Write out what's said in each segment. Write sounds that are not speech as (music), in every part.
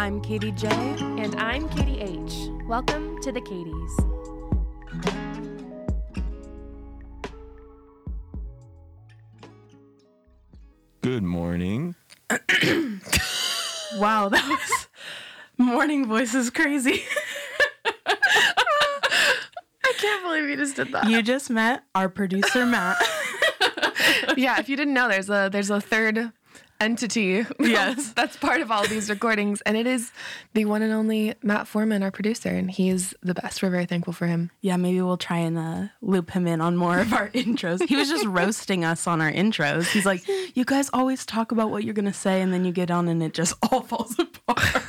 I'm Katie J. And I'm Katie H. Welcome to the Katies. Good morning. (coughs) Wow, that was morning voice is crazy. I can't believe you just did that. you just met our producer Matt. (laughs) yeah, if you didn't know, there's a there's a third entity. (laughs) Yes. that's part of all these recordings, and it is the one and only Matt Foreman, our producer, and he's the best. We're very thankful for him. Yeah, maybe we'll try and uh, loop him in on more of our (laughs) intros. He was just roasting us on our intros. He's like, "You guys always talk about what you're gonna say, and then you get on, and it just (laughs) all falls apart."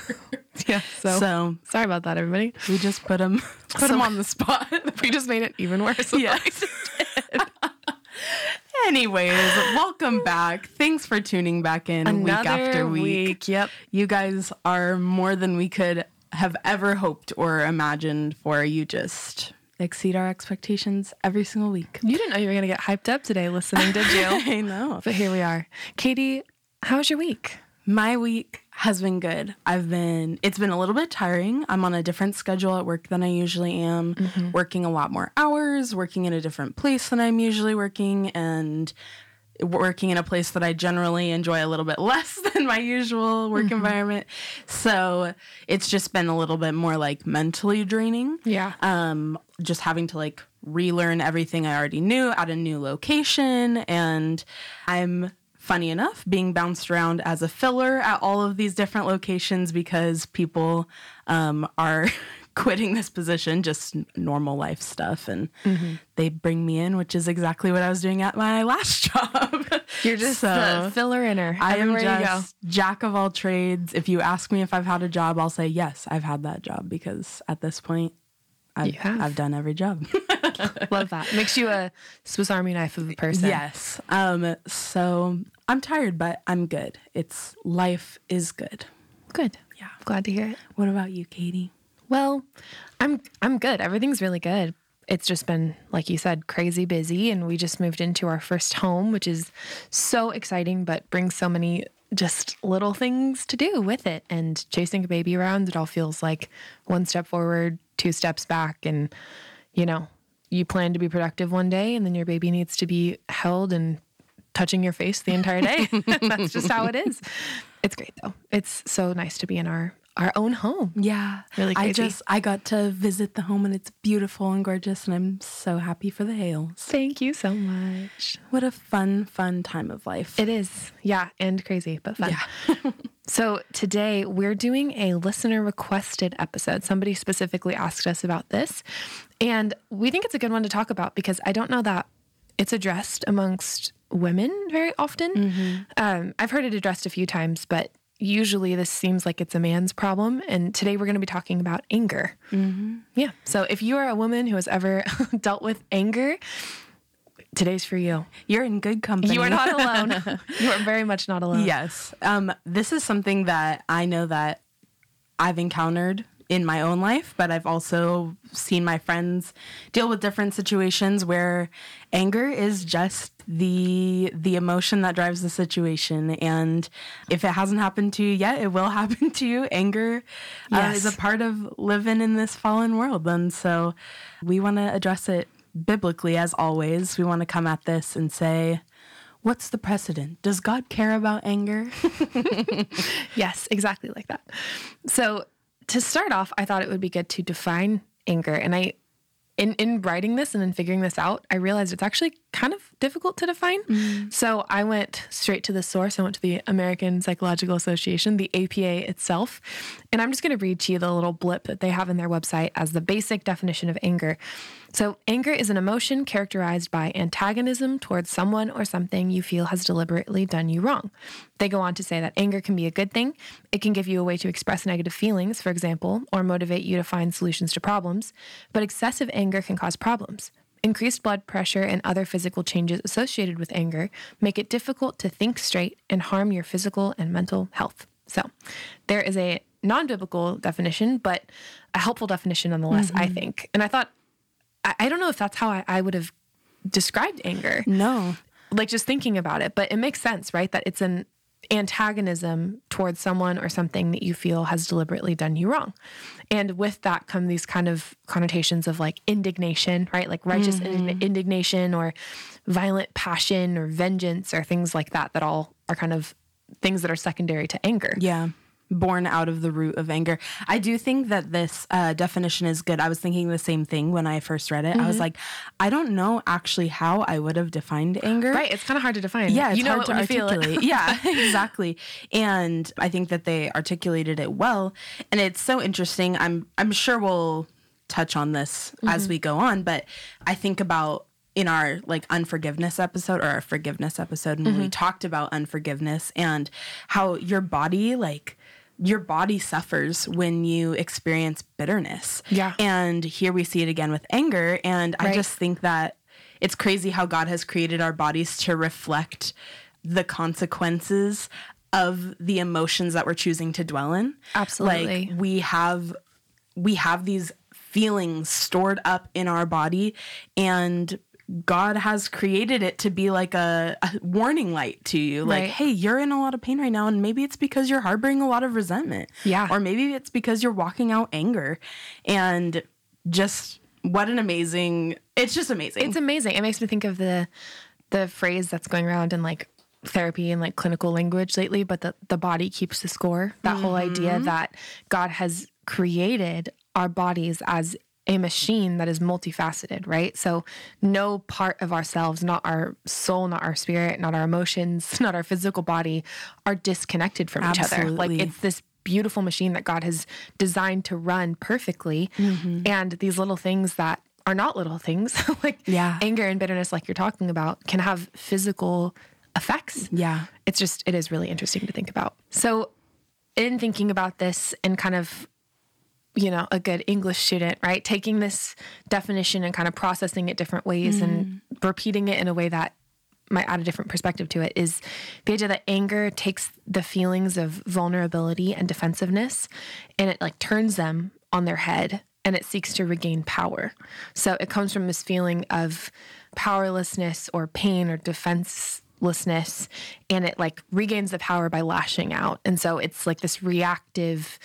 Yeah. So, So sorry about that, everybody. we just put him put him on the spot. We just made it even worse. Yes. Anyways, welcome back. Thanks for tuning back in week after week. week. Yep. You guys are more than we could have ever hoped or imagined for. You just exceed our expectations every single week. You didn't know you were gonna get hyped up today listening, did you? (laughs) I know. but here we are. Katie, how was your week? My week has been good. I've been, it's been a little bit tiring. I'm on a different schedule at work than I usually am, working a lot more hours, working in a different place than I'm usually working, and working in a place that I generally enjoy a little bit (laughs) less than my usual work environment. So it's just been a little bit more like mentally draining. Yeah. Um, just having to like relearn everything I already knew at a new location. And I'm funny enough being bounced around as a filler at all of these different locations because people um, are (laughs) quitting this position, just normal life stuff. And they bring me in, which is exactly what I was doing at my (laughs) last job. You're just So- the filler inner. I am everywhere you go. just jack of all trades. If you ask me if I've had a job, I'll say yes, I've had that job because at this point, I've. I've done every job. (laughs) Love that. Makes you a Swiss Army knife of a person. yes. Um. So I'm tired, but I'm good. It's life is good. Good. Yeah. Glad to hear it. What about you, Katie? Well, I'm I'm good. Everything's really good. It's just been like you said, crazy busy and we just moved into our first home, which is so exciting but brings so many just little things to do with it and chasing a baby around it all feels like one step forward, two steps back and you know, you plan to be productive one day and then your baby needs to be held and touching your face the entire day. (laughs) That's just how it is. It's great though. It's so nice to be in our our own home. Yeah, Really crazy. I just I got to visit the home and it's beautiful and gorgeous, and I'm so happy for the Hales. Thank you so much. What a fun, fun time of life. It is. Yeah, and crazy, but fun. Yeah. (laughs) (laughs) so today we're doing a listener requested episode. Somebody specifically asked us about this. And we think it's a good one to talk about because I don't know that it's addressed amongst women very often. Um, I've heard it addressed a few times, but usually this seems like it's a man's problem. And today we're going to be talking about anger. Yeah. So if you are a woman who has ever (laughs) dealt with anger, today's for you. You're in good company. You are not alone. (laughs) you are very much not alone. Yes. Um, this is something that I know that I've encountered in my own life, but I've also seen my friends deal with different situations where anger is just the the emotion that drives the situation. And if it hasn't happened to you yet it will (laughs) happen to you. Anger uh, is a part of living in this fallen world. And so we want to address it biblically as always. We want to come at this and say what's the precedent? Does god care about anger? (laughs) (laughs) Yes, exactly like that. So to start off, I thought it would be good to define anger. And I in in writing this and in figuring this out, I realized it's actually kind of difficult to define. Mm. So I went straight to the source. I went to the American Psychological Association, the APA itself. And I'm just going to read to you the little blip that they have in their website as the basic definition of anger. So, anger is an emotion characterized by antagonism towards someone or something you feel has deliberately done you wrong. They go on to say that anger can be a good thing. It can give you a way to express negative feelings, for example, or motivate you to find solutions to problems. But excessive anger can cause problems. Increased blood pressure and other physical changes associated with anger make it difficult to think straight and harm your physical and mental health. So, there is a non biblical definition, but a helpful definition nonetheless, I mm-hmm. think. And I thought, I, I don't know if that's how I, I would have described anger no like just thinking about it but it makes sense right that it's an antagonism towards someone or something that you feel has deliberately done you wrong. And with that come these kind of connotations of like indignation, right? Like righteous indign- mm-hmm. indignation or violent passion or vengeance or things like that, that all are kind of things that are secondary to anger. Yeah. Born out of the root of anger. I do think that this uh, definition is good. I was thinking the same thing when I first read it. I was mm-hmm. like, I don't know actually how I would have defined anger. Right. It's kind of hard to define. Yeah, it's you know hard to articulate. (laughs) yeah, exactly. And I think that they articulated it well. And it's so interesting. I'm I'm sure we'll touch on this as mm-hmm. we go on, but I think about in our like unforgiveness episode or our forgiveness episode when we mm-hmm. talked about unforgiveness and how your body like your body suffers when you experience bitterness. Yeah. And here we see it again with anger. And I just think that it's crazy how God has created our bodies to reflect the consequences of the emotions that we're choosing to dwell in. Absolutely. Like we have we have these feelings stored up in our body and God has created it to be like a, a warning light to you. Like, Right. hey, you're in a lot of pain right now. And maybe it's because you're harboring a lot of resentment. Yeah. Or maybe it's because you're walking out anger. And just what an amazing, it's just amazing. It's amazing. It makes me think of the the phrase that's going around in like therapy and like clinical language lately, but the, the body keeps the score. That whole idea mm-hmm. that God has created our bodies as a machine that is multifaceted, right? So no part of ourselves, not our soul, not our spirit, not our emotions, (laughs) not our physical body are disconnected from each other. Like it's this beautiful machine that God has designed to run perfectly. Mm-hmm. And these little things that are not little things, (laughs) like Yeah. anger and bitterness, like you're talking about, can have physical effects. Yeah. It's just, it is really interesting to think about. So, in thinking about this and kind of, you know, a good English student, right? Taking this definition and kind of processing it different ways and mm. repeating it in a way that might add a different perspective to it is the idea that anger takes the feelings of vulnerability and defensiveness and it like turns them on their head and it seeks to regain power. So it comes from this feeling of powerlessness or pain or defenselessness and it like regains the power by lashing out. And so it's like this reactive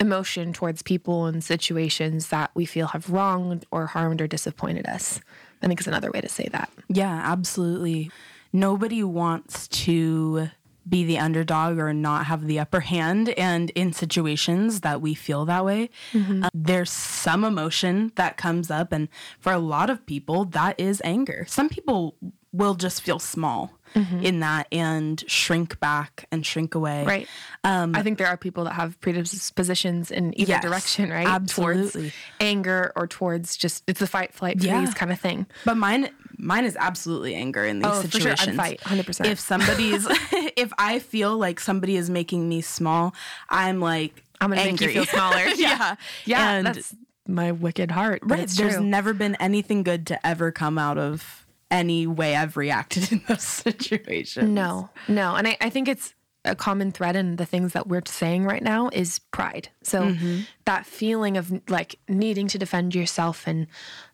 emotion towards people and situations that we feel have wronged or harmed or disappointed us. I think is another way to say that. Yeah, absolutely. Nobody wants to be the underdog or not have the upper hand. And in situations that we feel that way, uh, there's some emotion that comes up. And for a lot of people, that is anger. Some people will just feel small Mm-hmm. in that and shrink back and shrink away. Right. Um, I think there are people that have predispositions in either Yes, direction, right? absolutely. Towards anger or towards just it's the fight, flight, freeze Yeah. kind of thing. But mine mine is absolutely anger in these Oh, for sure. Situations. fight, 100%. If somebody's (laughs) (laughs) if I feel like somebody is making me small, I'm like I'm gonna make you feel smaller. (laughs) yeah. Yeah, And that's my wicked heart. Right, there's true. never been anything good to ever come out of any way I've reacted in those (laughs) situations. No, no. And I, I think it's a common thread in the things that we're saying right now is pride. So Mm-hmm. that feeling of like needing to defend yourself and,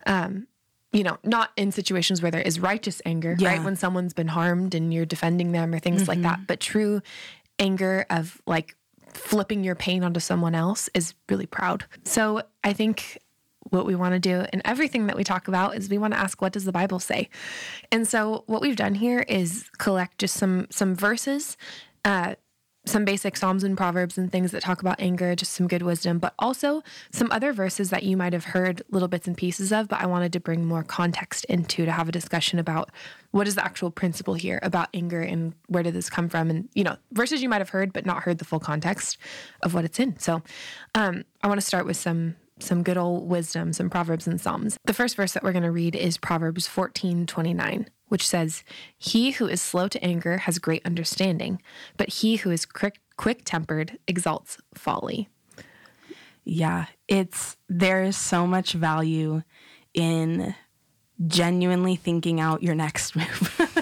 um, you know, not in situations where there is righteous anger, Yeah. right? When someone's been harmed and you're defending them or things like Mm-hmm. that. But true anger of like flipping your pain onto someone else is really proud. So I think what we want to do and everything that we talk about is we want to ask what does the bible say? And so what we've done here is collect just some some verses uh some basic psalms and proverbs and things that talk about anger just some good wisdom but also some other verses that you might have heard little bits and pieces of but i wanted to bring more context into to have a discussion about what is the actual principle here about anger and where did this come from and you know verses you might have heard but not heard the full context of what it's in. So um, i want to start with some some good old wisdom, some proverbs and psalms. The first verse that we're going to read is Proverbs 14 29, which says, He who is slow to anger has great understanding, but he who is quick tempered exalts folly. Yeah, it's there is so much value in genuinely thinking out your next move (laughs)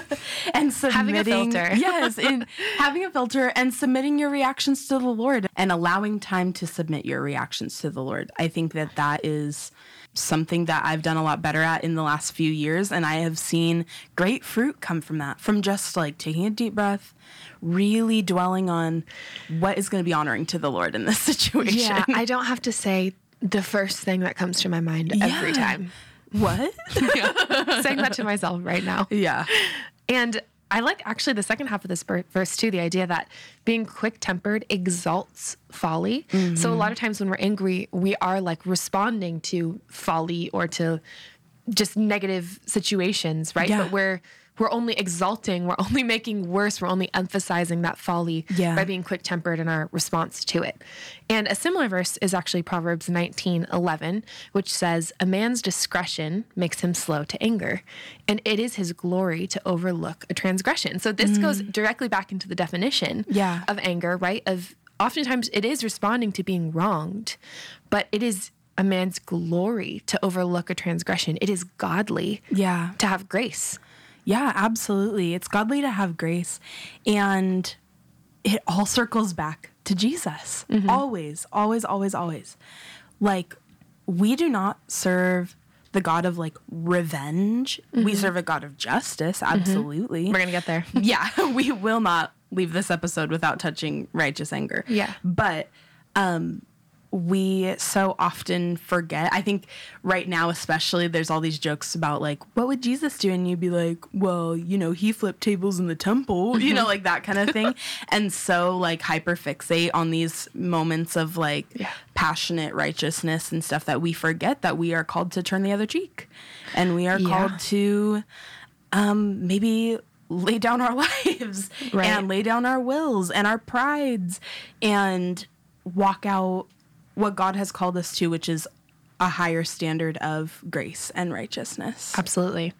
and Having a submitting filter. (laughs) yes in having a filter and submitting your reactions to the lord and allowing time to submit your reactions to the lord i think that that is something that I've done a lot better at in the last few years. And I have seen great fruit come from that, from just like taking a deep breath, really dwelling on what is going to be honoring to the Lord in this (laughs) situation. Yeah, I don't have to say the first thing that comes to my mind every Yeah. time. what? (laughs) Saying that to myself right now. yeah. And I like actually the second half of this verse too, the idea that being quick tempered exalts folly. So a mm-hmm. lot of times when we're angry, we are like responding to folly or to just negative situations, right? Yeah. But we're we're only exalting, we're only making worse, we're only emphasizing that folly Yeah. by being quick tempered in our response to it. And a similar verse is actually Proverbs 19 11, which says, A man's discretion makes him slow to anger, and it is his glory to overlook a transgression. So this goes mm. directly back into the definition Yeah. of anger, right? Of oftentimes it is responding to being wronged, but it is a man's glory to overlook a transgression. It is godly Yeah. to have grace. Yeah, absolutely. It's godly to have grace. And it all circles back to Jesus. Mm-hmm. Always, always, always, always. Like, we do not serve the God of like revenge. We mm-hmm. serve a God of justice. Mm-hmm. Absolutely. We're going to get there. (laughs) yeah, (laughs) we will not leave this episode without touching righteous anger. Yeah. But um we so often forget. I think right now especially there's all these jokes about like what would Jesus do and you'd be like, well, you know, he flipped tables in the temple, (laughs) you know, like that kind of thing. (laughs) and so like hyper fixate on these moments of like Yeah. passionate righteousness and stuff that we forget that we are called to turn the other cheek. And we are Yeah. called to um, maybe lay down our (laughs) lives Right. and lay down our wills and our prides and walk out what God has called us to, which is a higher standard of grace and righteousness. Absolutely.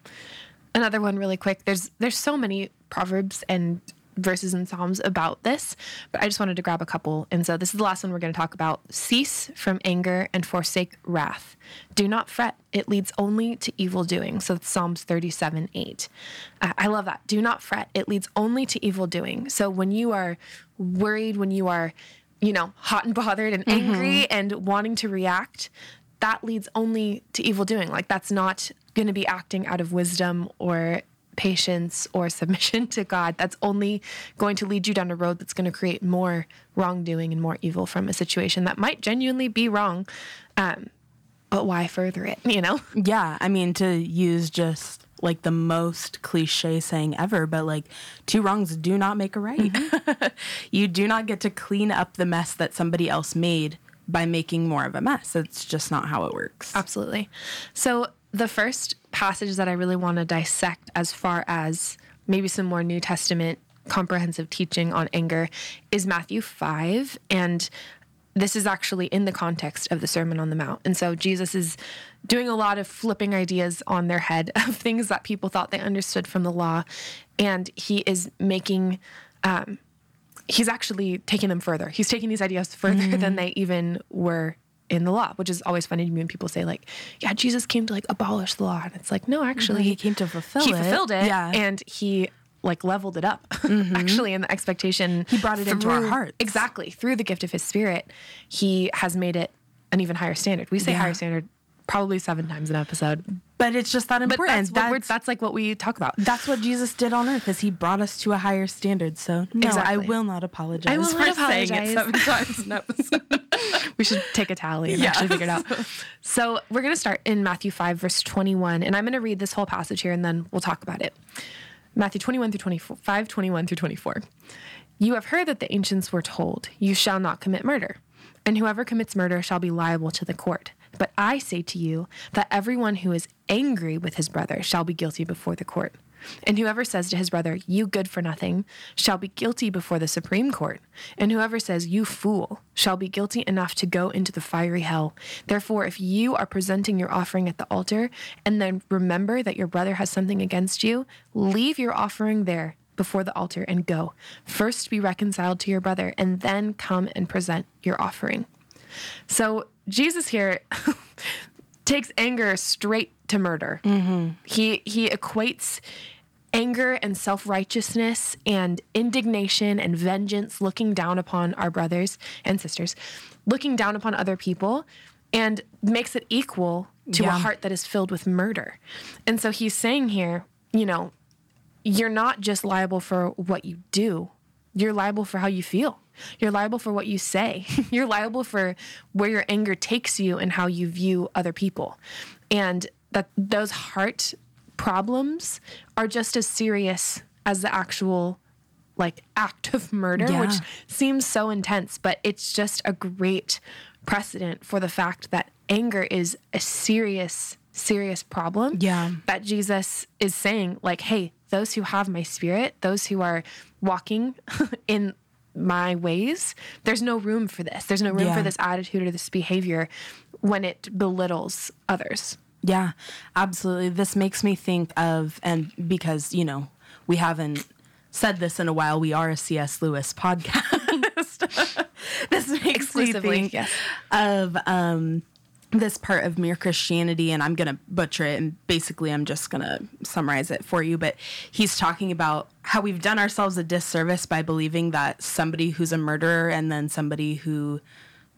Another one really quick. There's there's so many proverbs and verses and Psalms about this, but I just wanted to grab a couple. And so this is the last one we're going to talk about. Cease from anger and forsake wrath. Do not fret. It leads only to evil doing. So it's Psalms 37, 8. Uh, I love that. Do not fret. It leads only to evil doing. So when you are worried, when you are, you know, hot and bothered and angry and wanting to react, that leads only to evil doing. Like that's not going to be acting out of wisdom or patience or submission (laughs) to God. That's only going to lead you down a road that's going to create more wrongdoing and more evil from a situation that might genuinely be wrong. Um, but why further it, (laughs) you know? Yeah, I mean, to use just like the most cliche saying ever, but like two wrongs do not make a right. Mm-hmm. (laughs) you do not get to clean up the mess that somebody else made by making more of a mess. It's just not how it works. Absolutely. So, the first passage that I really want to dissect, as far as maybe some more New Testament comprehensive teaching on anger, is Matthew 5. And this is actually in the context of the Sermon on the Mount. And so, Jesus is doing a lot of flipping ideas on their head (laughs) of things that people thought they understood from the law. And he is making um, he's actually taking them further. He's taking these ideas further mm. than they even were in the law, which is always funny to me when people say like, "Yeah, Jesus came to like abolish the law," and it's like, no, actually, he came to fulfill it. he it. fulfilled it, Yeah. and he like leveled it up (laughs) mm-hmm. actually in the expectation He brought it into our through- hearts. exactly through the gift of his spirit he has made it an even higher standard we say Yeah. higher standard probably seven times an episode But it's just that but important. that's, we're, that's, that's like what we talk about that's what Jesus did on earth is he brought us to a higher standard. So no, I will not apologize I will for not saying it apologize. seven (laughs) times an episode. we should take a tally and Yeah. actually figure it out. So we're going to start in Matthew 5, verse 21. And I'm going to read this whole passage here and then we'll talk about it. Matthew 21 through 24, 5, 21 through 24. You have heard that the ancients were told, You shall not commit murder, and whoever commits murder shall be liable to the court. But I say to you that everyone who is angry with his brother shall be guilty before the court. And whoever says to his brother, You good for nothing, shall be guilty before the Supreme Court. And whoever says, You fool, shall be guilty enough to go into the fiery hell. Therefore, if you are presenting your offering at the altar, and then remember that your brother has something against you, leave your offering there before the altar and go. First be reconciled to your brother, and then come and present your offering. So, Jesus here (laughs) takes anger straight to murder. Mm-hmm. He he equates anger and self-righteousness and indignation and vengeance looking down upon our brothers and sisters, looking down upon other people and makes it equal to a heart that is filled with murder. And so he's saying here, you know, you're not just liable for what you do, you're liable for how you feel. You're liable for what you say. (laughs) You're liable for where your anger takes you and how you view other people. And that those heart problems are just as serious as the actual like act of murder, Yeah. which seems so intense, but it's just a great precedent for the fact that anger is a serious, serious problem. Yeah. That Jesus is saying, like, hey, those who have my spirit, those who are walking (laughs) in my ways, there's no room for this. There's no room Yeah. for this attitude or this behavior when it belittles others. Yeah, absolutely. This makes me think of, and because, you know, we haven't said this in a while, we are a C.S. Lewis podcast. (laughs) (laughs) this makes me think yes. of um, this part of Mere Christianity, and I'm going to butcher it, and basically I'm just going to summarize it for you. But he's talking about how we've done ourselves a disservice by believing that somebody who's a murderer and then somebody who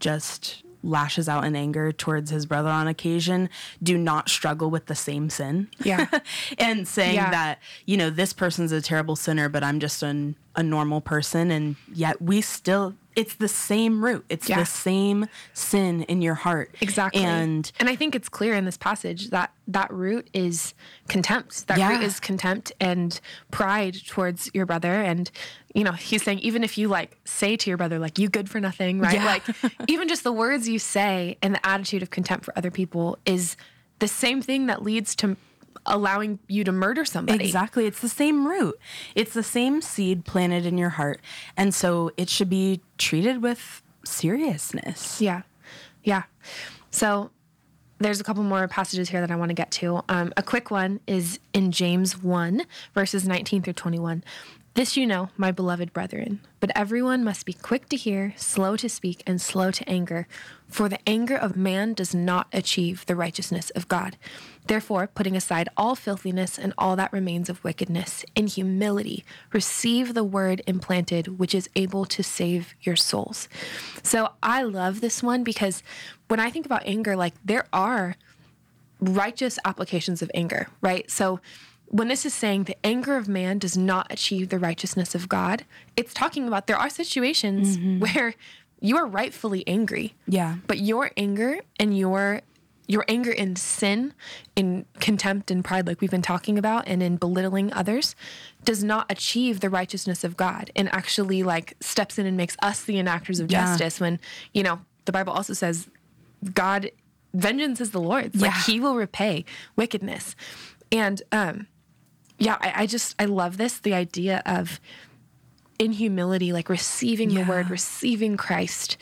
just lashes out in anger towards his brother on occasion do not struggle with the same sin. Yeah. (laughs) and saying Yeah. that, you know, this person's a terrible sinner, but I'm just an, a normal person. And yet we still, it's the same root. It's Yeah. the same sin in your heart. Exactly. And and I think it's clear in this passage that that root is contempt. That Yeah. root is contempt and pride towards your brother. And, you know, he's saying, even if you like say to your brother, like, you good for nothing, right? Yeah. Like, (laughs) even just the words you say and the attitude of contempt for other people is the same thing that leads to allowing you to murder somebody. Exactly. It's the same root. It's the same seed planted in your heart. And so it should be treated with seriousness. Yeah. Yeah. So there's a couple more passages here that I want to get to. Um, a quick one is in James 1, verses 19 through 21. This you know, my beloved brethren, but everyone must be quick to hear, slow to speak, and slow to anger, for the anger of man does not achieve the righteousness of God. Therefore, putting aside all filthiness and all that remains of wickedness, in humility, receive the word implanted, which is able to save your souls. So I love this one because when I think about anger, like there are righteous applications of anger, right? So when this is saying the anger of man does not achieve the righteousness of God, it's talking about there are situations where you are rightfully angry. Yeah. But your anger and your your anger in sin, in contempt and pride, like we've been talking about, and in belittling others, does not achieve the righteousness of God and actually like steps in and makes us the enactors of Yeah. justice when, you know, the Bible also says God vengeance is the Lord's. Like Yeah. he will repay wickedness. And um yeah, I, I just I love this, the idea of in humility, like receiving the word, receiving Christ,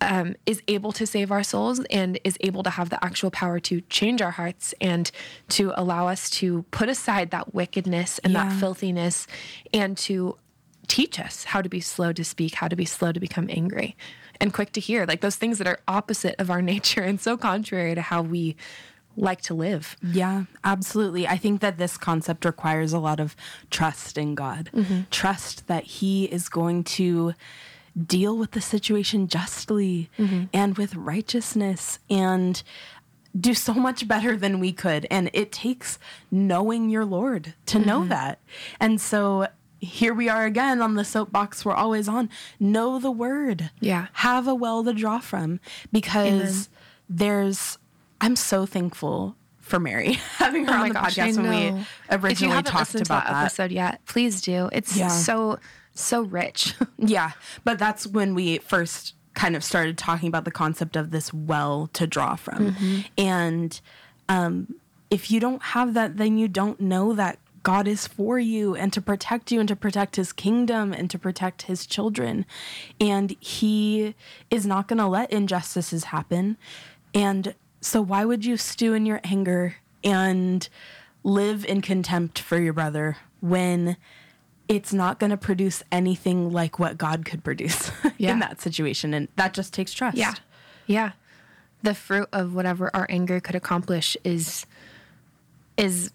um, is able to save our souls and is able to have the actual power to change our hearts and to allow us to put aside that wickedness and that filthiness and to teach us how to be slow to speak, how to be slow to become angry and quick to hear, like those things that are opposite of our (laughs) nature and so contrary to how we like to live. Yeah, absolutely. I think that this concept requires a lot of trust in God. Mm-hmm. Trust that He is going to deal with the situation justly mm-hmm. and with righteousness and do so much better than we could. And it takes knowing your Lord to know mm-hmm. that. And so here we are again on the soapbox we're always on. Know the word. Yeah. Have a well to draw from because there's, I'm so thankful for Mary (laughs) having her Oh on the gosh, podcast when we know. if you originally haven't talked listened about to that, that. episode yet, please do. It's Yeah. so so rich. (laughs) Yeah, but that's when we first kind of started talking about the concept of this well to draw from. And um, if you don't have that, then you don't know that God is for you and to protect you and to protect his kingdom and to protect his children. And he is not going to let injustices happen. And so, why would you stew in your anger and live in contempt for your brother when it's not going to produce anything like what God could produce (laughs) Yeah. in that situation. And that just takes trust. Yeah. Yeah. The fruit of whatever our anger could accomplish is is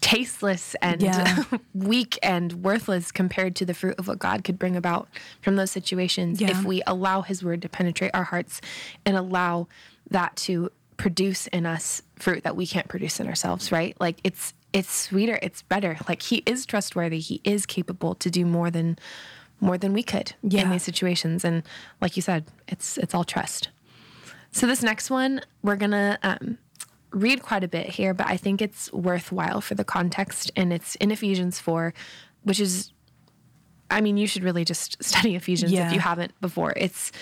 tasteless and Yeah. (laughs) weak and worthless compared to the fruit of what God could bring about from those situations Yeah. if we allow his word to penetrate our hearts and allow that to produce in us fruit that we can't produce in ourselves, right? Like it's it's sweeter, it's better. Like he is trustworthy, he is capable to do more than more than we could in these situations. And like you said, it's it's all trust. So this next one, we're gonna um, read quite a bit here, but I think it's worthwhile for the context, and it's in Ephesians four, which is, I mean, you should really just (laughs) study Ephesians Yeah. if you haven't before. It's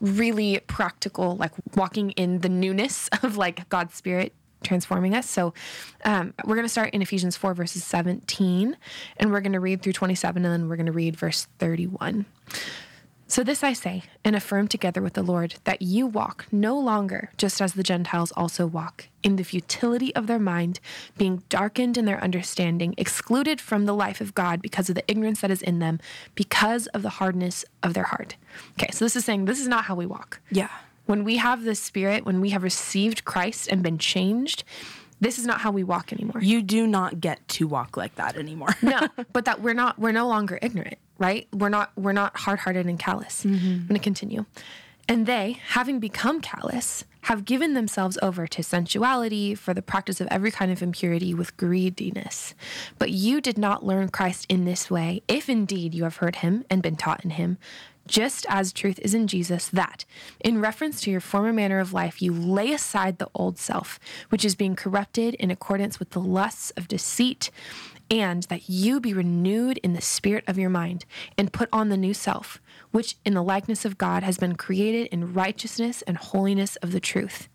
really practical, like walking in the newness (laughs) of like God's Spirit transforming us. So um, we're going to start in Ephesians 4, verses 17, and we're going to read through 27, and then we're going to read verse 31. So this I say, and affirm together with the Lord, that you walk no longer just as the Gentiles also walk, in the futility of their mind, being darkened in their understanding, excluded from the life of God because of the ignorance that is in them, because of the hardness of their heart. Okay, so this is saying this is not how we walk. Yeah. When we have the Spirit, when we have received Christ and been changed, this is not how we walk anymore. You do not get to walk like that anymore. no, (laughs) but that we're not we're no longer ignorant, right? We're not we're not hard-hearted and callous. Mm-hmm. I'm going to continue. And they, having become callous, have given themselves over to sensuality for the practice of every kind of impurity with greediness. But you did not learn Christ in this way, if indeed you have heard him and been taught in him, just as truth is in Jesus, that, in reference to your former manner of life, you lay aside the old self, which is being corrupted in accordance with the lusts of deceit, and that you be renewed in the spirit of your mind, and put on the new self, which in the likeness of God has been created in righteousness and holiness of the truth.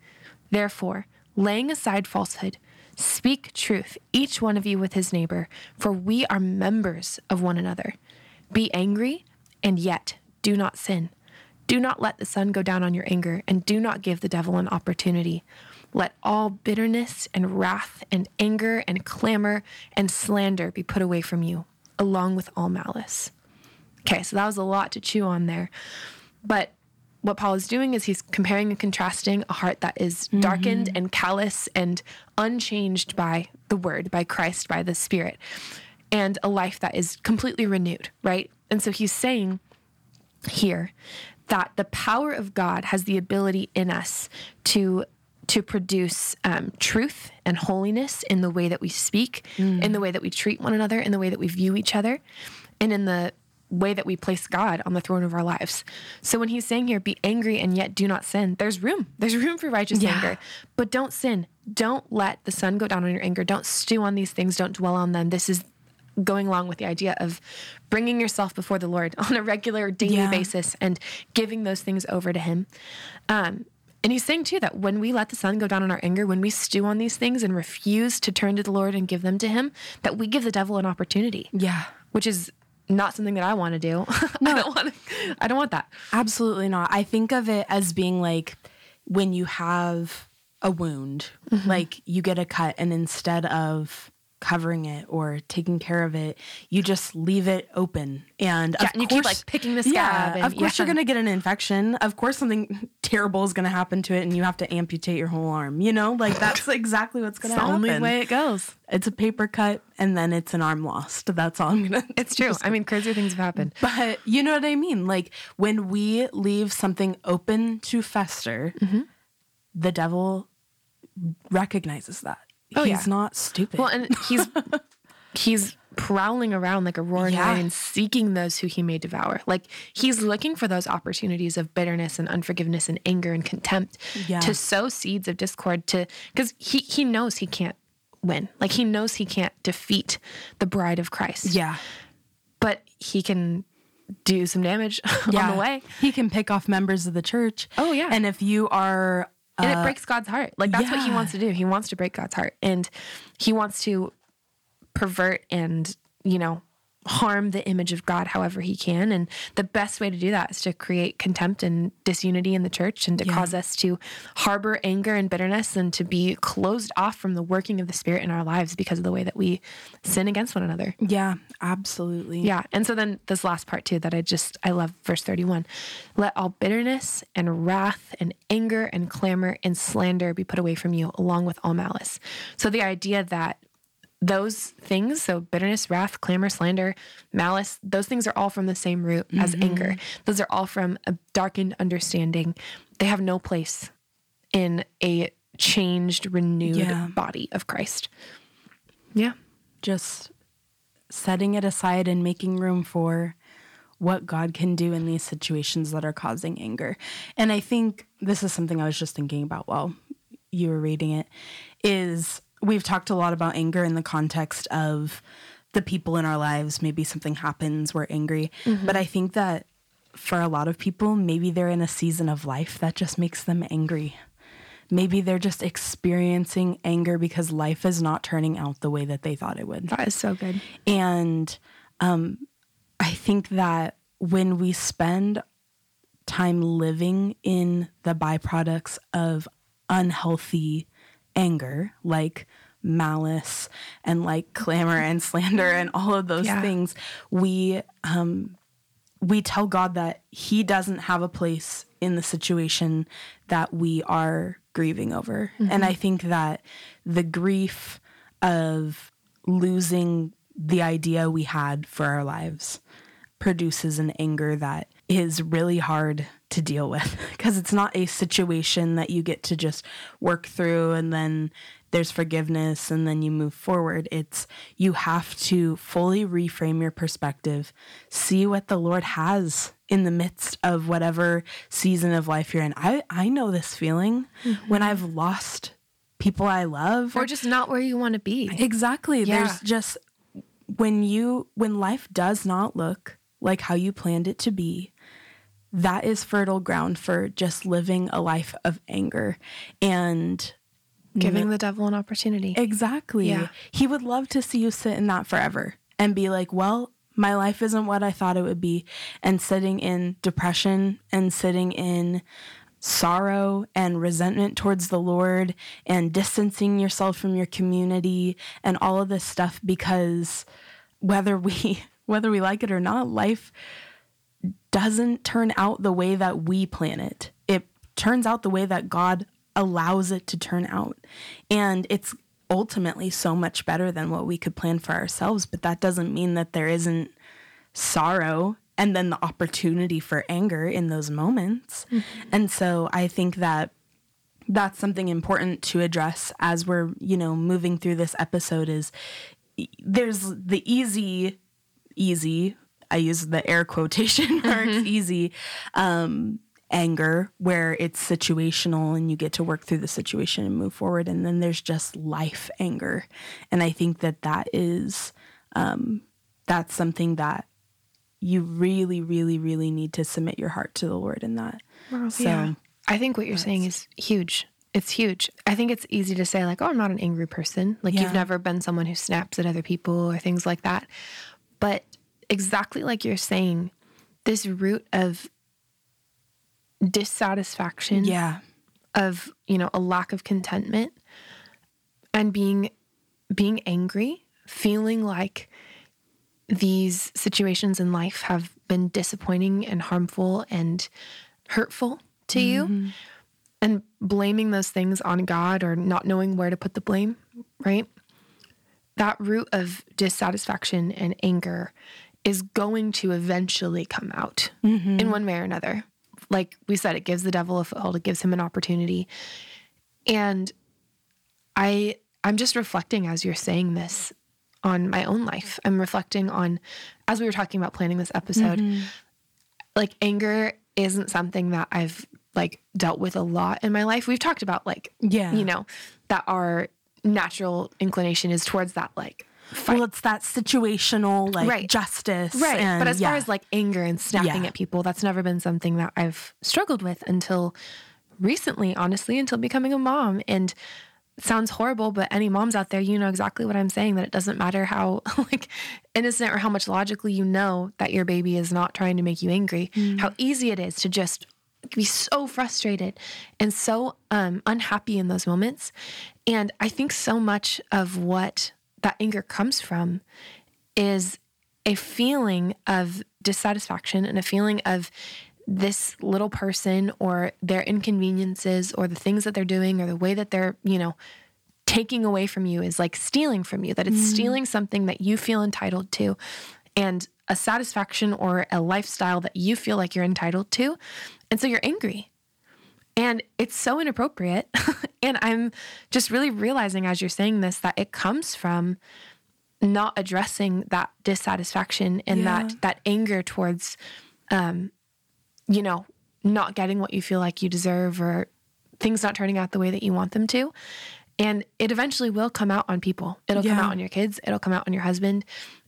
Therefore, laying aside falsehood, speak truth, each one of you with his neighbor, for we are members of one another. Be angry, and yet do not sin. Do not let the sun go down on your anger, and do not give the devil an opportunity. Let all bitterness and wrath and anger and clamor and slander be put away from you, along with all malice. Okay, so that was a lot to chew on there. But what Paul is doing is he's comparing and contrasting a heart that is mm-hmm. darkened and callous and unchanged by the word, by Christ, by the Spirit, and a life that is completely renewed, right? And so he's saying here that the power of God has the ability in us to to produce um, truth and holiness in the way that we speak, in the way that we treat one another, in the way that we view each other, and in the way that we place God on the throne of our lives. So when he's saying here, be angry and yet do not sin, there's room. There's room for righteous Yeah. anger, but don't sin. Don't let the sun go down on your anger. Don't stew on these things. Don't dwell on them. This is going along with the idea of bringing yourself before the Lord (laughs) on a regular daily Yeah. basis and giving those things over to Him. Um, and he's saying too that when we let the sun go down on our anger, when we stew on these things and refuse to turn to the Lord and give them to Him, that we give the devil an opportunity. Yeah. which is not something that I want to do. No, (laughs) I don't want. I don't want that. Absolutely not. I think of it as being like when you have a wound, Mm-hmm. like you get a cut, and instead of covering it or taking care of it, you just leave it open. And Yeah, of and you keep, like, picking the Yeah, and- of course, yeah. you're going to get an infection. Of course, something (laughs) terrible is going to happen to it, and you have to amputate your whole arm. You know, like that's (laughs) exactly what's going to happen. The only way it goes. It's a paper cut, and then it's an arm lost. That's all I'm going (laughs) to. It's true. I mean, crazier things have happened. But you know what I mean? Like when we leave something open to fester, Mm-hmm. the devil recognizes that. Oh, He's yeah. not stupid. Well, and he's (laughs) he's prowling around like a roaring Yeah. lion, seeking those who he may devour. Like he's looking for those opportunities of bitterness and unforgiveness and anger and contempt Yeah. to sow seeds of discord. To because he he knows he can't win. Like he knows he can't defeat the bride of Christ. yeah. but he can do some damage (laughs) on the way. He can pick off members of the church. Oh, yeah. And if you are and it uh, breaks God's heart. Like that's what he wants to do. He wants to break God's heart, and he wants to pervert and you know harm the image of God however he can. And the best way to do that is to create contempt and disunity in the church, and to Yeah. cause us to harbor anger and bitterness, and to be closed off from the working of the Spirit in our lives because of the way that we sin against one another. Yeah, absolutely. Yeah. And so then this last part too that I just I love verse 31. Let all bitterness and wrath and anger and clamor and slander be put away from you along with all malice. So the idea that those things, so bitterness, wrath, clamor, slander, malice, those things are all from the same root as mm-hmm. anger. Those are all from a darkened understanding. They have no place in a changed, renewed Yeah. body of Christ. Yeah. just setting it aside and making room for what God can do in these situations that are causing anger. And I think this is something I was just thinking about while you were reading it is we've talked a lot about anger in the context of the people in our lives. Maybe something happens we're angry. But i think that for a lot of people maybe they're in a season of life that just makes them angry. Maybe they're just experiencing anger because life is not turning out the way that they thought it would. That is so good. and um, I think that when we spend time living in the byproducts of unhealthy anger, like malice and like clamor and slander and all of those Yeah. things, we um, we tell God that He doesn't have a place in the situation that we are grieving over. And I think that the grief of losing the idea we had for our lives produces an anger that is really hard to deal with (laughs) because it's not a situation that you get to just work through and then there's forgiveness and then you move forward. It's you have to fully reframe your perspective, see what the Lord has in the midst of whatever season of life you're in. I, I know this feeling mm-hmm. when I've lost people I love Or just not where you want to be. Exactly. Yeah. There's just when you when life does not look like how you planned it to be, that is fertile ground for just living a life of anger and Giving the devil an opportunity. exactly. Yeah. He would love to see you sit in that forever and be like, "Well, my life isn't what I thought it would be." And sitting in depression and sitting in sorrow and resentment towards the Lord and distancing yourself from your community and all of this stuff because whether we (laughs) whether we like it or not, life doesn't turn out the way that we plan it. It turns out the way that God allows it to turn out. And it's ultimately so much better than what we could plan for ourselves, but that doesn't mean that there isn't sorrow and then the opportunity for anger in those moments. Mm-hmm. And so I think that that's something important to address as we're, you know, moving through this episode is there's the easy easy I use the air quotation (laughs) marks easy um anger where it's situational and you get to work through the situation and move forward and then there's just life anger and I think that that is um that's something that you really really really need to submit your heart to the Lord in that. so Yeah. I think what you're saying is huge. It's huge. I think it's easy to say, like, oh, I'm not an angry person. Like, Yeah. you've never been someone who snaps at other people or things like that. But exactly like you're saying, this root of dissatisfaction, yeah. of, you know, a lack of contentment and being being angry, feeling like these situations in life have been disappointing and harmful and hurtful to you mm-hmm. and blaming those things on God or not knowing where to put the blame, right? That root of dissatisfaction and anger is going to eventually come out mm-hmm. in one way or another. Like we said, it gives the devil a foothold, it gives him an opportunity. And I I'm just reflecting as you're saying this on my own life. I'm reflecting on as we were talking about planning this episode. Mm-hmm. Like anger isn't something that I've like dealt with a lot in my life. We've talked about like Yeah. you know, that our natural inclination is towards that like Well, it's that situational like Right. justice. Right. and- but as yeah. far as like anger and snapping Yeah. at people, that's never been something that I've struggled with until recently, honestly, until becoming a mom. And it sounds horrible, but any moms out there, you know exactly what I'm saying that it doesn't matter how (laughs) like innocent or how much logically you know that your baby is not trying to make you angry, how easy it is to just be so frustrated and so um, unhappy in those moments. And I think so much of what that anger comes from is a feeling of dissatisfaction and a feeling of this little person or their inconveniences or the things that they're doing or the way that they're, you know, taking away from you is like stealing from you, that it's mm. stealing something that you feel entitled to and a satisfaction or a lifestyle that you feel like you're entitled to. And so you're angry. And it's so inappropriate (laughs) And I'm just really realizing as you're saying this that it comes from not addressing that dissatisfaction and Yeah. that that anger towards um you know, not getting what you feel like you deserve or things not turning out the way that you want them to. And it eventually will come out on people. It'll come out on your kids, it'll come out on your husband,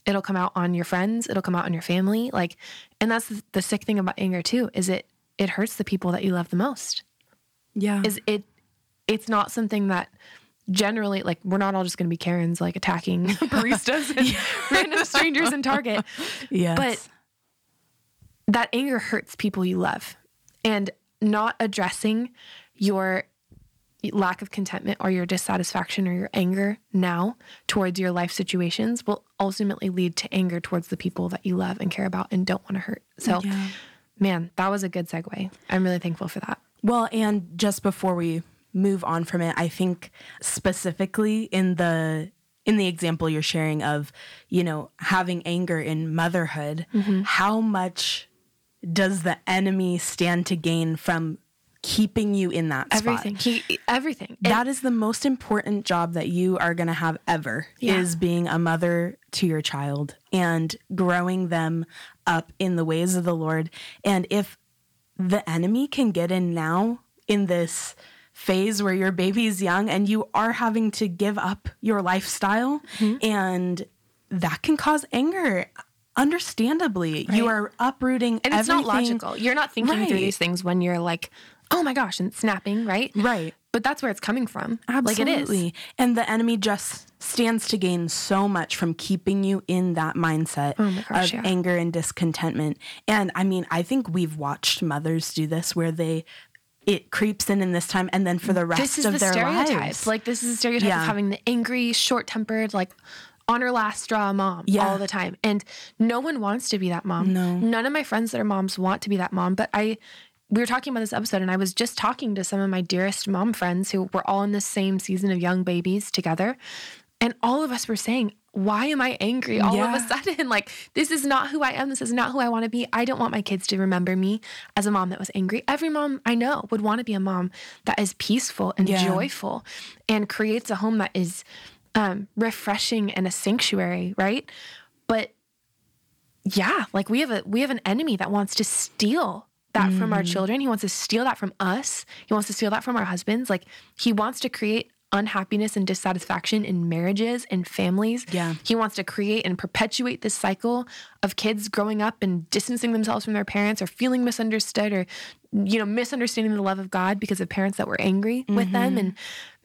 it'll come out on your friends, it'll come out on your family. Like and that's the- the sick thing about anger too is it it hurts the people that you love the most Yeah. is it it's not something that generally like we're not all just going to be karens like attacking (laughs) baristas and random strangers in target yes. but that anger hurts people you love and not addressing your lack of contentment or your dissatisfaction or your anger now towards your life situations will ultimately lead to anger towards the people that you love and care about and don't want to hurt so Yeah. man that was a good segue i'm really thankful for that Well, and just before we move on from it, I think specifically in the in the example you're sharing of, you know, having anger in motherhood, mm-hmm. how much does the enemy stand to gain from keeping you in that spot? everything he everything That is the most important job that you are going to have ever Yeah. is being a mother to your child and growing them up in the ways of the Lord. And if the enemy can get in now in this phase where your baby's young and you are having to give up your lifestyle Mm-hmm. and that can cause anger understandably you are uprooting And it's not logical. You're not thinking through these things when you're like, oh my gosh, and snapping, right? Right. But that's where it's coming from. Absolutely. Like it is. And the enemy just stands to gain so much from keeping you in that mindset Oh gosh, of yeah. anger and discontentment. And I mean, I think we've watched mothers do this where they it creeps in in this time and then for the rest This is of the their stereotype. lives. Like this is a stereotype Yeah. of having the angry, short tempered, like on her last straw mom Yeah. all the time. And no one wants to be that mom. No. None of my friends that are moms want to be that mom. But I we were talking about this episode and I was just talking to some of my dearest mom friends who were all in the same season of young babies together. And all of us were saying, why am I angry all of a sudden? (laughs) Like, this is not who I am. This is not who I want to be. I don't want my kids to remember me as a mom that was angry. Every mom I know would want to be a mom that is peaceful and Yeah. joyful and creates a home that is um, refreshing and a sanctuary, right? But yeah, like we have a we have an enemy that wants to steal that from Mm. our children. He wants to steal that from us. He wants to steal that from our husbands. Like he wants to create unhappiness and dissatisfaction in marriages and families. Yeah. He wants to create and perpetuate this cycle of kids growing up and distancing themselves from their parents or feeling misunderstood or you know misunderstanding the love of God because of parents that were angry with them Mm-hmm. and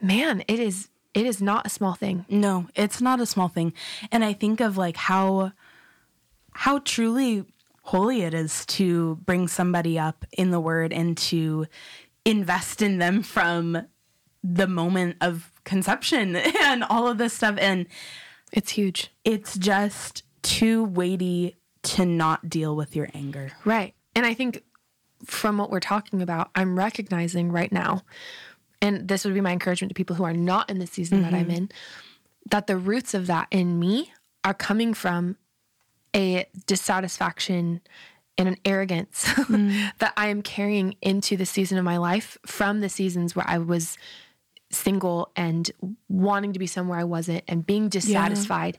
man, it is it is not a small thing. No, it's not a small thing. And I think of like how how truly holy it is to bring somebody up in the word and to invest in them from the moment of conception (laughs) and all of this stuff and It's huge. it's just too weighty to not deal with your anger. Right. And I think from what we're talking about, I'm recognizing right now, and this would be my encouragement to people who are not in the season that I'm mm-hmm. in, that the roots of that in me are coming from a dissatisfaction and an arrogance (laughs) mm. that I am carrying into the season of my life from the seasons where I was single and wanting to be somewhere I wasn't and being dissatisfied.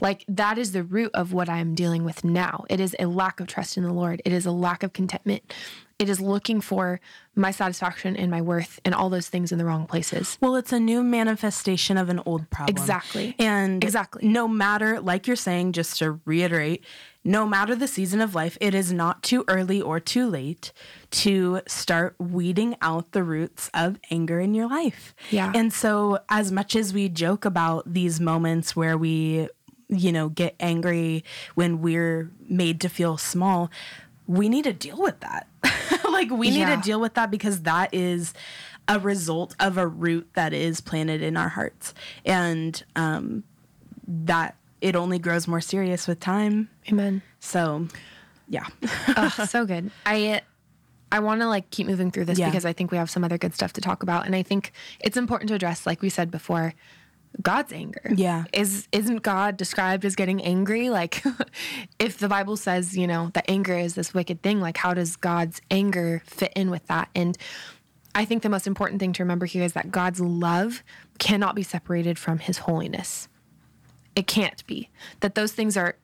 Like that is the root of what I'm dealing with now. It is a lack of trust in the Lord. It is a lack of contentment. It is looking for my satisfaction and my worth and all those things in the wrong places. Well, it's a new manifestation of an old problem. Exactly. And Exactly. no matter, like you're saying, just to reiterate, no matter the season of life, it is not too early or too late to start weeding out the roots of anger in your life. Yeah. And so, as much as we joke about these moments where we, you know, get angry when we're made to feel small, we need to deal with that. (laughs) like, we need Yeah. to deal with that because that is a result of a root that is planted in our hearts. And um, that it only grows more serious with time. Amen. So, yeah. (laughs) oh, so good. I I want to like keep moving through this Yeah. because I think we have some other good stuff to talk about, and I think it's important to address, like we said before, God's anger. Yeah. is isn't God described as getting angry? Like, (laughs) if the Bible says you know that anger is this wicked thing, like how does God's anger fit in with that? And I think the most important thing to remember here is that God's love cannot be separated from his holiness. It can't be. That those things are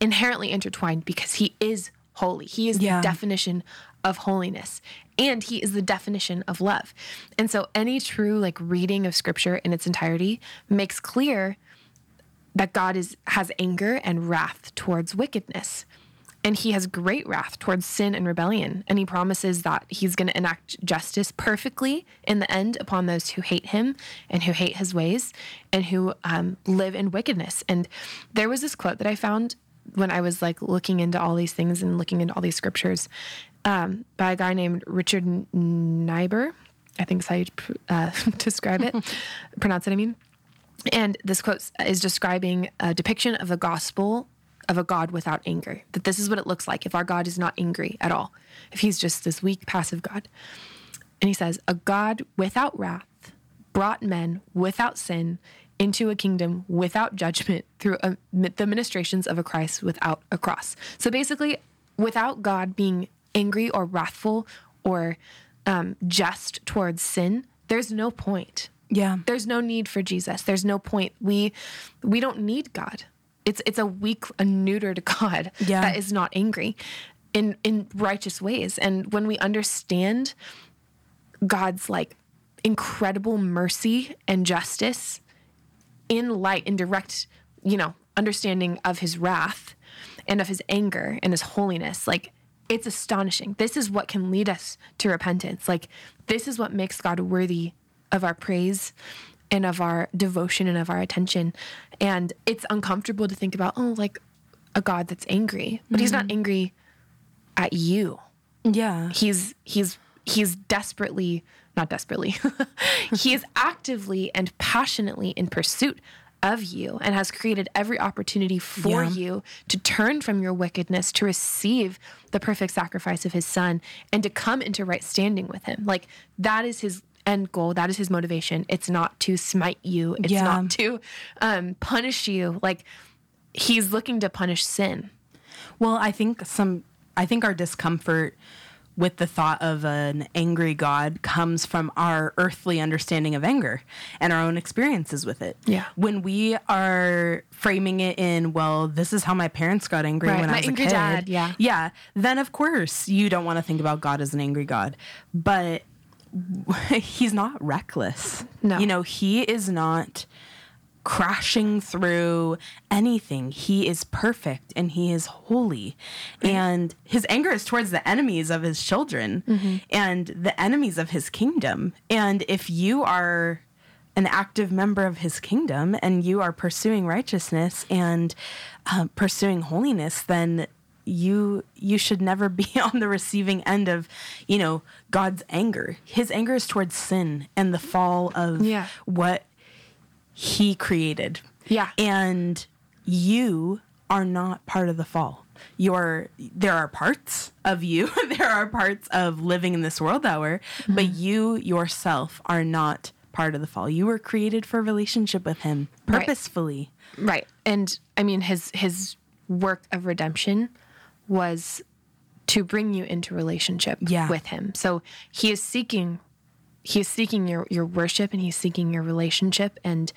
inherently intertwined because he is holy. He is Yeah. the definition of holiness and he is the definition of love. And so any true like reading of scripture in its entirety makes clear that God is has anger and wrath towards wickedness. And he has great wrath towards sin and rebellion. And he promises that he's going to enact justice perfectly in the end upon those who hate him and who hate his ways and who um, live in wickedness. And there was this quote that I found when I was like looking into all these things and looking into all these scriptures um, by a guy named Richard Niebuhr. I think is how you uh, (laughs) describe it, (laughs) pronounce it, I mean. And this quote is describing a depiction of the gospel of a God without anger. That this is what it looks like if our God is not angry at all, if he's just this weak, passive God. And he says, A God without wrath brought men without sin into a kingdom without judgment through a, the ministrations of a Christ without a cross. So basically, without God being angry or wrathful or um, just towards sin, there's no point Yeah. there's no need for Jesus. There's no point. We we don't need God. It's it's a weak, a neutered (laughs) God Yeah. that is not angry in in righteous ways. And when we understand God's like incredible mercy and justice in light in direct, you know, understanding of his wrath and of his anger and his holiness, like it's astonishing. This is what can lead us to repentance. Like this is what makes God worthy of our praise and of our devotion and of our attention. And it's uncomfortable to think about, oh, like a God that's angry, but he's not mm-hmm. angry at you Yeah. he's he's he's desperately not desperately (laughs) he is actively and passionately in pursuit of you and has created every opportunity for Yeah. you to turn from your wickedness to receive the perfect sacrifice of his son and to come into right standing with him like that is his end goal that is his motivation it's not to smite you it's Yeah. not to um, punish you like he's looking to punish sin Well, I think some I think our discomfort with the thought of an angry God comes from our earthly understanding of anger and our own experiences with it. Yeah. When we are framing it in, well, this is how my parents got angry Right, when my I was angry a kid. dad, yeah. Yeah. Then of course you don't want to think about God as an angry God. But (laughs) he's not reckless. No. You know, he is not crashing through anything. He is perfect and he is holy. And his anger is towards the enemies of his children and the enemies of his kingdom. And if you are an active member of his kingdom and you are pursuing righteousness and uh, pursuing holiness, then you you should never be (laughs) on the receiving end of you know God's anger. His anger is towards sin and the fall of Yeah. what he created. Yeah. And you are not part of the fall. You're there are parts of you, (laughs) there are parts of living in this world that were, mm-hmm. but you yourself are not part of the fall. You were created for a relationship with him Right. purposefully. Right. And I mean his his work of redemption was to bring you into relationship Yeah. with him. So he is seeking he is seeking your your worship and he's seeking your relationship and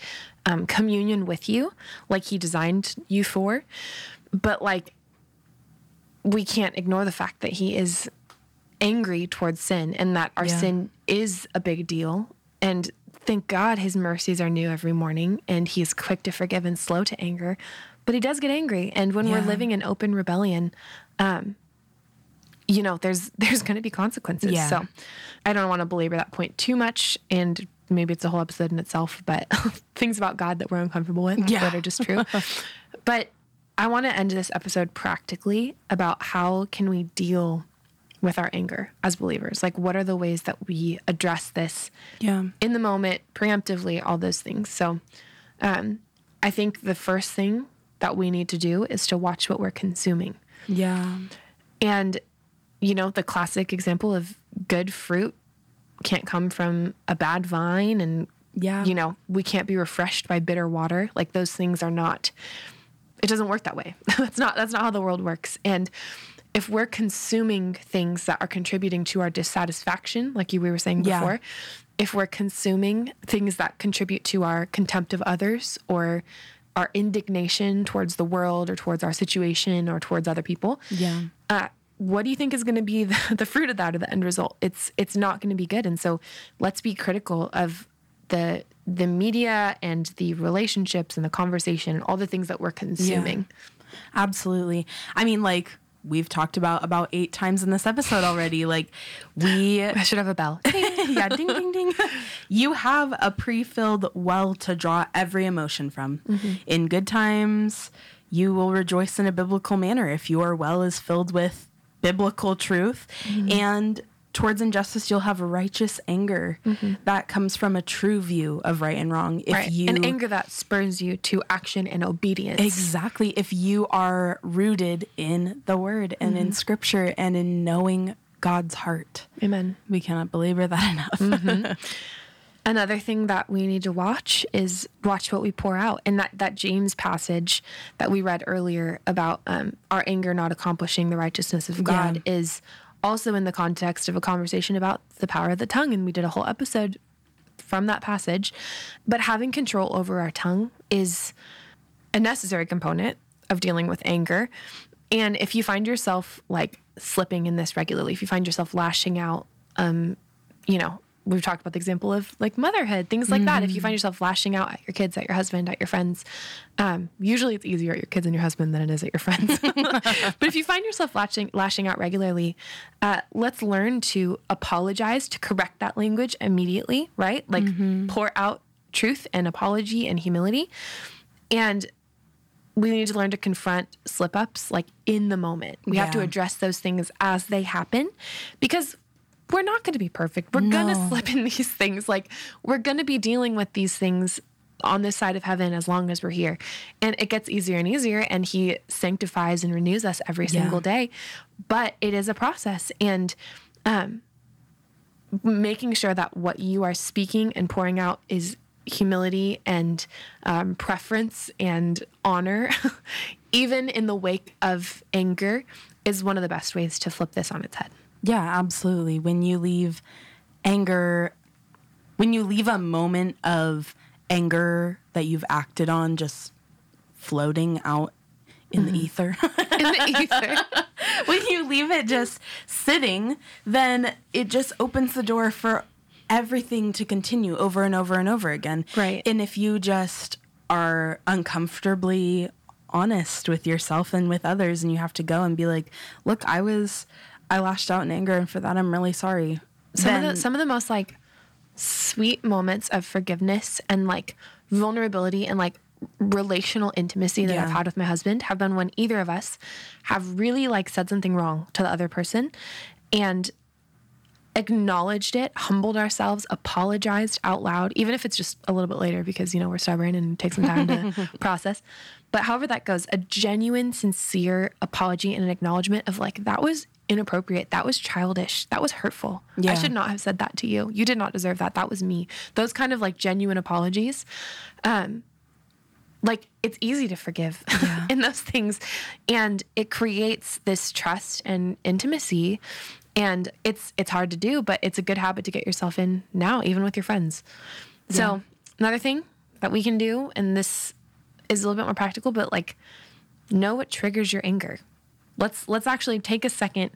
um, communion with you like he designed you for. But like we can't ignore the fact that he is angry towards sin and that our Yeah. sin is a big deal. And thank God his mercies are new every morning and he is quick to forgive and slow to anger. But he does get angry. And when we're living in open rebellion, um, you know, there's (laughs) there's gonna be consequences. Yeah. So I don't want to belabor that point too much and maybe it's a whole episode in itself, but (laughs) things about God that we're uncomfortable with Yeah. that are just true. (laughs) but I want to end this episode practically about how can we deal with our anger as believers? Like what are the ways that we address this Yeah. in the moment, preemptively, all those things. So um, I think the first thing that we need to do is to watch what we're consuming. Yeah. And, you know, the classic example of good fruit can't come from a bad vine and Yeah. you know we can't be refreshed by bitter water like those things are not it doesn't work that way (laughs) that's not that's not how the world works and if we're consuming things that are contributing to our dissatisfaction, like you we were saying Yeah. before, if we're consuming things that contribute to our contempt of others or our indignation towards the world or towards our situation or towards other people, Yeah. uh, what do you think is going to be (laughs) the, the fruit of that or the end result? It's it's not going to be good. And so let's be critical of the the media and the relationships and the conversation and all the things that we're consuming. Absolutely. I mean, like we've talked about about eight times in this episode already. Like we (laughs) I should have a bell. (laughs) yeah, ding ding ding. You have a pre-filled well to draw every emotion from. Mm-hmm. In good times, you will rejoice in a biblical manner if your well is filled with biblical truth mm-hmm. and towards injustice you'll have righteous anger mm-hmm. that comes from a true view of right and wrong if right. you and anger that spurs you to action and obedience. Exactly. If you are rooted in the word and in mm-hmm. scripture and in knowing God's heart, Amen. we cannot belabor that (laughs) enough. Mm-hmm. Another thing that we need to watch is watch what we pour out. And that, that James passage that we read earlier about um, our anger not accomplishing the righteousness of God Yeah. is also in the context of a conversation about the power of the tongue. And we did a whole episode from that passage. But having control over our tongue is a necessary component of dealing with anger. And if you find yourself like slipping in this regularly, if you find yourself lashing out, um, you know, we've talked about the example of like motherhood, things like that. If you find yourself lashing out at your kids, at your husband, at your friends, um, usually it's easier at your kids and your husband than it is at your friends. (laughs) but if you find yourself lashing lashing out regularly, uh, let's learn to apologize, to correct that language immediately, right? Like pour out truth and apology and humility, and we need to learn to confront slip ups like in the moment. We have to address those things as they happen because we're not going to be perfect. We're going to slip in (laughs) these things. Like we're going to be dealing with these things on this side of heaven as long as we're here. And it gets easier and easier and he sanctifies and renews us every Yeah. single day. But it is a process and um making sure that what you are speaking and pouring out is humility and um, preference and honor, (laughs) even in the wake of anger, is one of the best ways to flip this on its head. Yeah, absolutely. When you leave anger, when you leave a moment of anger that you've acted on just floating out in the mm-hmm. ether. (laughs) In the ether. (laughs) when you leave it just sitting, then it just opens the door for everything to continue over and over and over again. Right. And if you just are uncomfortably honest with yourself and with others, and you have to go and be like, look, I was, I lashed out in anger, and for that, I'm really sorry. some Then- of the some of the most like sweet moments of forgiveness and like vulnerability and like relational intimacy that I've had with my husband have been when either of us have really like said something wrong to the other person and acknowledged it, humbled ourselves, apologized out loud, even if it's just a little bit later because you know we're stubborn and it takes some time to (laughs) process. But however that goes, a genuine, sincere apology and an acknowledgement of like that was inappropriate, that was childish, that was hurtful. I should not have said that to you. You did not deserve that. That was me. Those kind of like genuine apologies. Um like it's easy to forgive (laughs) in those things and it creates this trust and intimacy and it's it's hard to do but it's a good habit to get yourself in now even with your friends so another thing that we can do and this is a little bit more practical but like know what triggers your anger let's let's actually take a second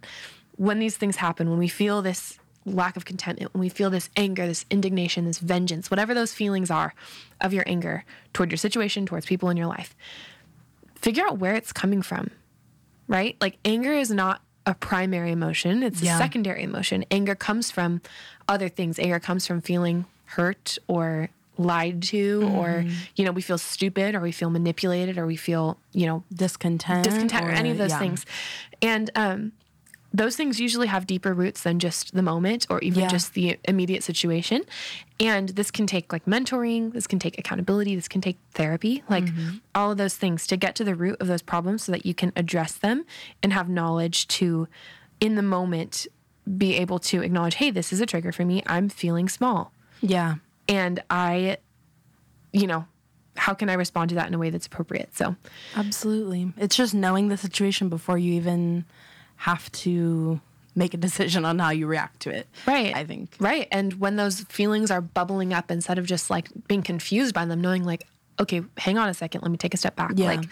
when these things happen when we feel this lack of contentment when we feel this anger this indignation this vengeance whatever those feelings are of your anger toward your situation towards people in your life figure out where it's coming from right? Like anger is not a primary emotion. It's Yeah. a secondary emotion. Anger comes from other things. Anger comes from feeling hurt or lied to or you know we feel stupid or we feel manipulated or we feel you know discontent, discontent or, any of those yeah. things. And um, those things usually have deeper roots than just the moment or even Yeah. just the immediate situation. And this can take like mentoring, this can take accountability, this can take therapy, like Mm-hmm. all of those things to get to the root of those problems so that you can address them and have knowledge to, in the moment, be able to acknowledge, hey, this is a trigger for me. I'm feeling small Yeah, and I, you know, how can I respond to that in a way that's appropriate? So, absolutely. It's just knowing the situation before you even have to make a decision on how you react to it. Right. I think. Right. And when those feelings are bubbling up, instead of just like being confused by them, knowing like, okay, hang on a second, let me take a step back. Yeah. Like,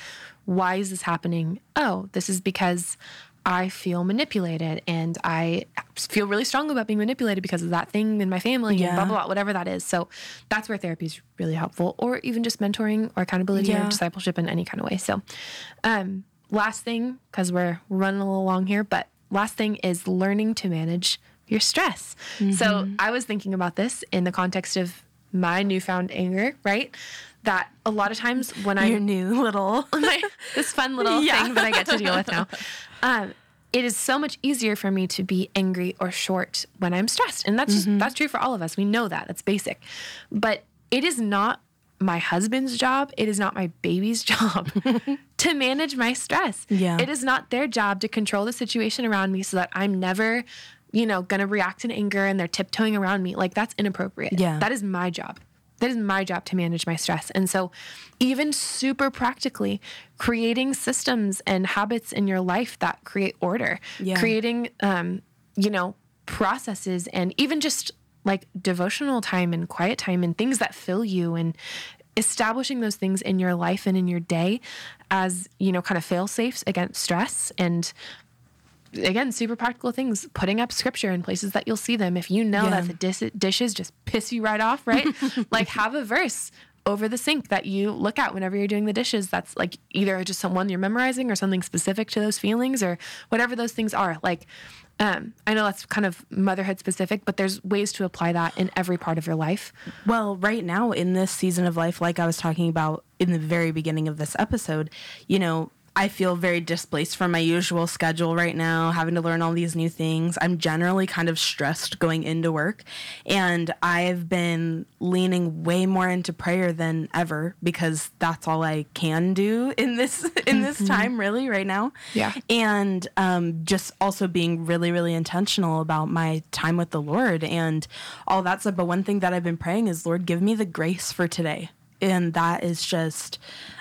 why is this happening? Oh, this is because I feel manipulated and I feel really strong about being manipulated because of that thing in my family and blah, blah, blah, whatever that is. So that's where therapy is really helpful, or even just mentoring or accountability or discipleship in any kind of way. So, um, last thing, because we're running a little long here, but last thing is learning to manage your stress. So Mm-hmm. I was thinking about this in the context of my newfound anger, right? That a lot of times when I'm new little. (laughs) my, this fun little Yeah. thing that I get to deal with (laughs) now. Um, it is so much easier for me to be angry or short when I'm stressed, and that's Mm-hmm. that's true for all of us. We know that that's basic, but it is not my husband's job. It is not my baby's (laughs) job to manage my stress. Yeah. it is not their job to control the situation around me so that I'm never. You know, gonna react in anger and they're tiptoeing around me. Like, that's inappropriate. Yeah. That is my job. That is my job to manage my stress. And so, even super practically, creating systems and habits in your life that create order, Yeah. creating, um, you know, processes and even just like devotional time and quiet time and things that fill you and establishing those things in your life and in your day as, you know, kind of fail safes against stress and again, super practical things, putting up scripture in places that you'll see them. If you know Yeah. that the dis- dishes just piss you right off, right? (laughs) like have a verse over the sink that you look at whenever you're doing the dishes. That's like either just someone you're memorizing or something specific to those feelings or whatever those things are. Like, um, I know that's kind of motherhood specific, but there's ways to apply that in every part of your life. Well, right now in this season of life, like I was talking about in the very beginning of this episode, you know, I feel very displaced from my usual schedule right now, having to learn all these new things. I'm generally kind of stressed going into work, and I've been leaning way more into prayer than ever because that's all I can do (laughs) in this in this time really right now. Yeah. And um, just also being really, really intentional about my time with the Lord and all that stuff. But one thing that I've been praying is, Lord, give me the grace for today. And that is just,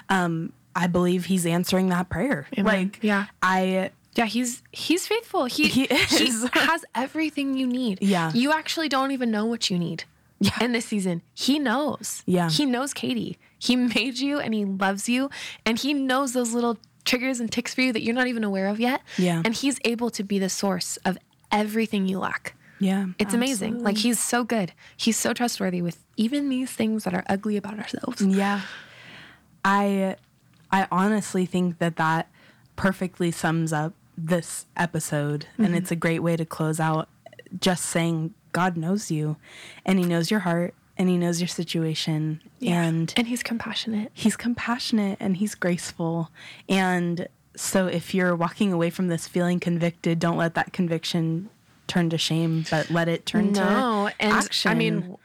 um, I believe He's answering that prayer. Amen. Like, Yeah. I, Yeah, he's he's faithful. He He is. has everything you need. Yeah. You actually don't even know what you need. Yeah. In this season, he knows. Yeah. He knows Katie. He made you and he loves you and he knows those little triggers and ticks for you that you're not even aware of yet. Yeah. And he's able to be the source of everything you lack. yeah. It's amazing. Like he's so good. He's so trustworthy with even these things that are ugly about ourselves. Yeah. I I honestly think that that perfectly sums up this episode and mm-hmm. it's a great way to close out just saying God knows you and he knows your heart and he knows your situation and and he's compassionate. he's compassionate and he's graceful and so if you're walking away from this feeling convicted don't let that conviction turn to shame but let it turn to no, to and action I mean,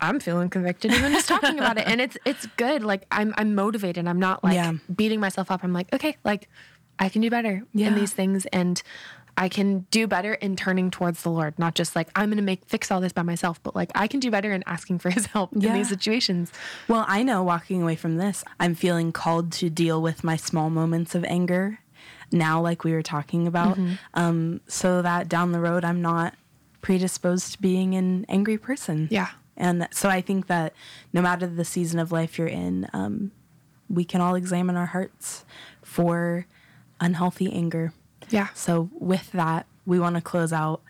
I'm feeling convicted even just talking about it, and it's it's good. Like I'm I'm motivated. I'm not like Yeah. beating myself up. I'm like, okay, like I can do better Yeah. in these things, and I can do better in turning towards the Lord. Not just like I'm gonna make fix all this by myself, but like I can do better in asking for His help in these situations. Well, I know walking away from this, I'm feeling called to deal with my small moments of anger now, like we were talking about, Mm-hmm. um, so that down the road I'm not predisposed to being an angry person. Yeah. And so I think that no matter the season of life you're in, um, we can all examine our hearts for unhealthy anger. Yeah. So, with that, we want to close out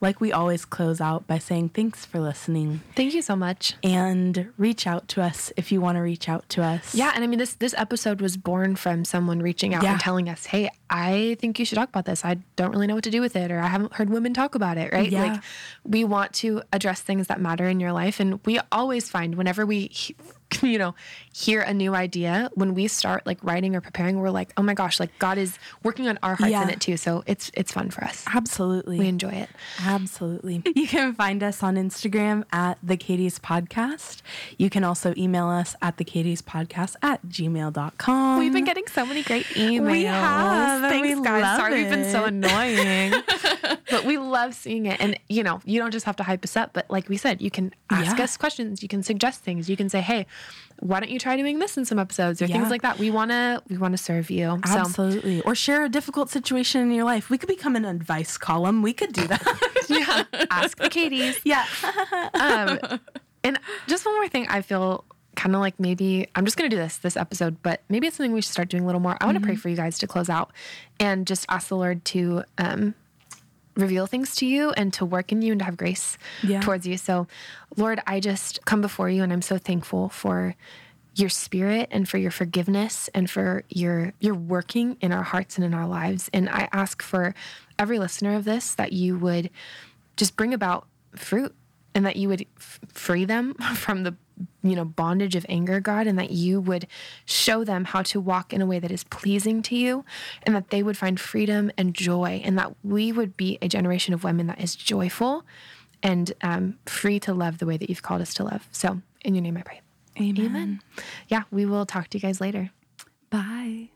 like we always close out by saying thanks for listening Thank you so much. and reach out to us if you want to reach out to us. Yeah, and I mean this this episode was born from someone reaching out Yeah. and telling us, "Hey, I think you should talk about this. I don't really know what to do with it or I haven't heard women talk about it." Right? Yeah. Like we want to address things that matter in your life and we always find whenever we he- (laughs) you know, hear a new idea, when we start like writing or preparing, we're like, "Oh my gosh, like God is working on our hearts Yeah. in it too." So it's it's fun for us. Absolutely. We enjoy it. Absolutely. You can find us on Instagram at the Katie's Podcast. You can also email us at the Katie's Podcast at gmail.com. We've been getting so many great emails. We have, Thanks, we guys. Sorry we've been so annoying. (laughs) but we love seeing it. And, you know, you don't just have to hype us up, but like we said, you can ask Yeah. us questions. You can suggest things. You can say, hey, why don't you try doing this in some episodes or Yeah. things like that? We want to we want to serve you. So Absolutely. Or share a difficult situation in your life. We could become an advice column. We could do that. (laughs) yeah, ask the Katies. (laughs) yeah. Um, and just one more thing, I feel kind of like maybe I'm just going to do this this episode, but maybe it's something we should start doing a little more. I want to pray Mm-hmm. for you guys to close out and just ask the Lord to um, reveal things to you and to work in you and to have grace Yeah. towards you. So, Lord, I just come before you and I'm so thankful for your spirit and for your forgiveness and for your your working in our hearts and in our lives. And I ask for every listener of this that you would just bring about fruit and that you would f- free them (laughs) from the you know bondage of anger god and that you would show them how to walk in a way that is pleasing to you and that they would find freedom and joy and that we would be a generation of women that is joyful and um, free to love the way that you've called us to love so in your name i pray Amen. amen yeah we will talk to you guys later Bye.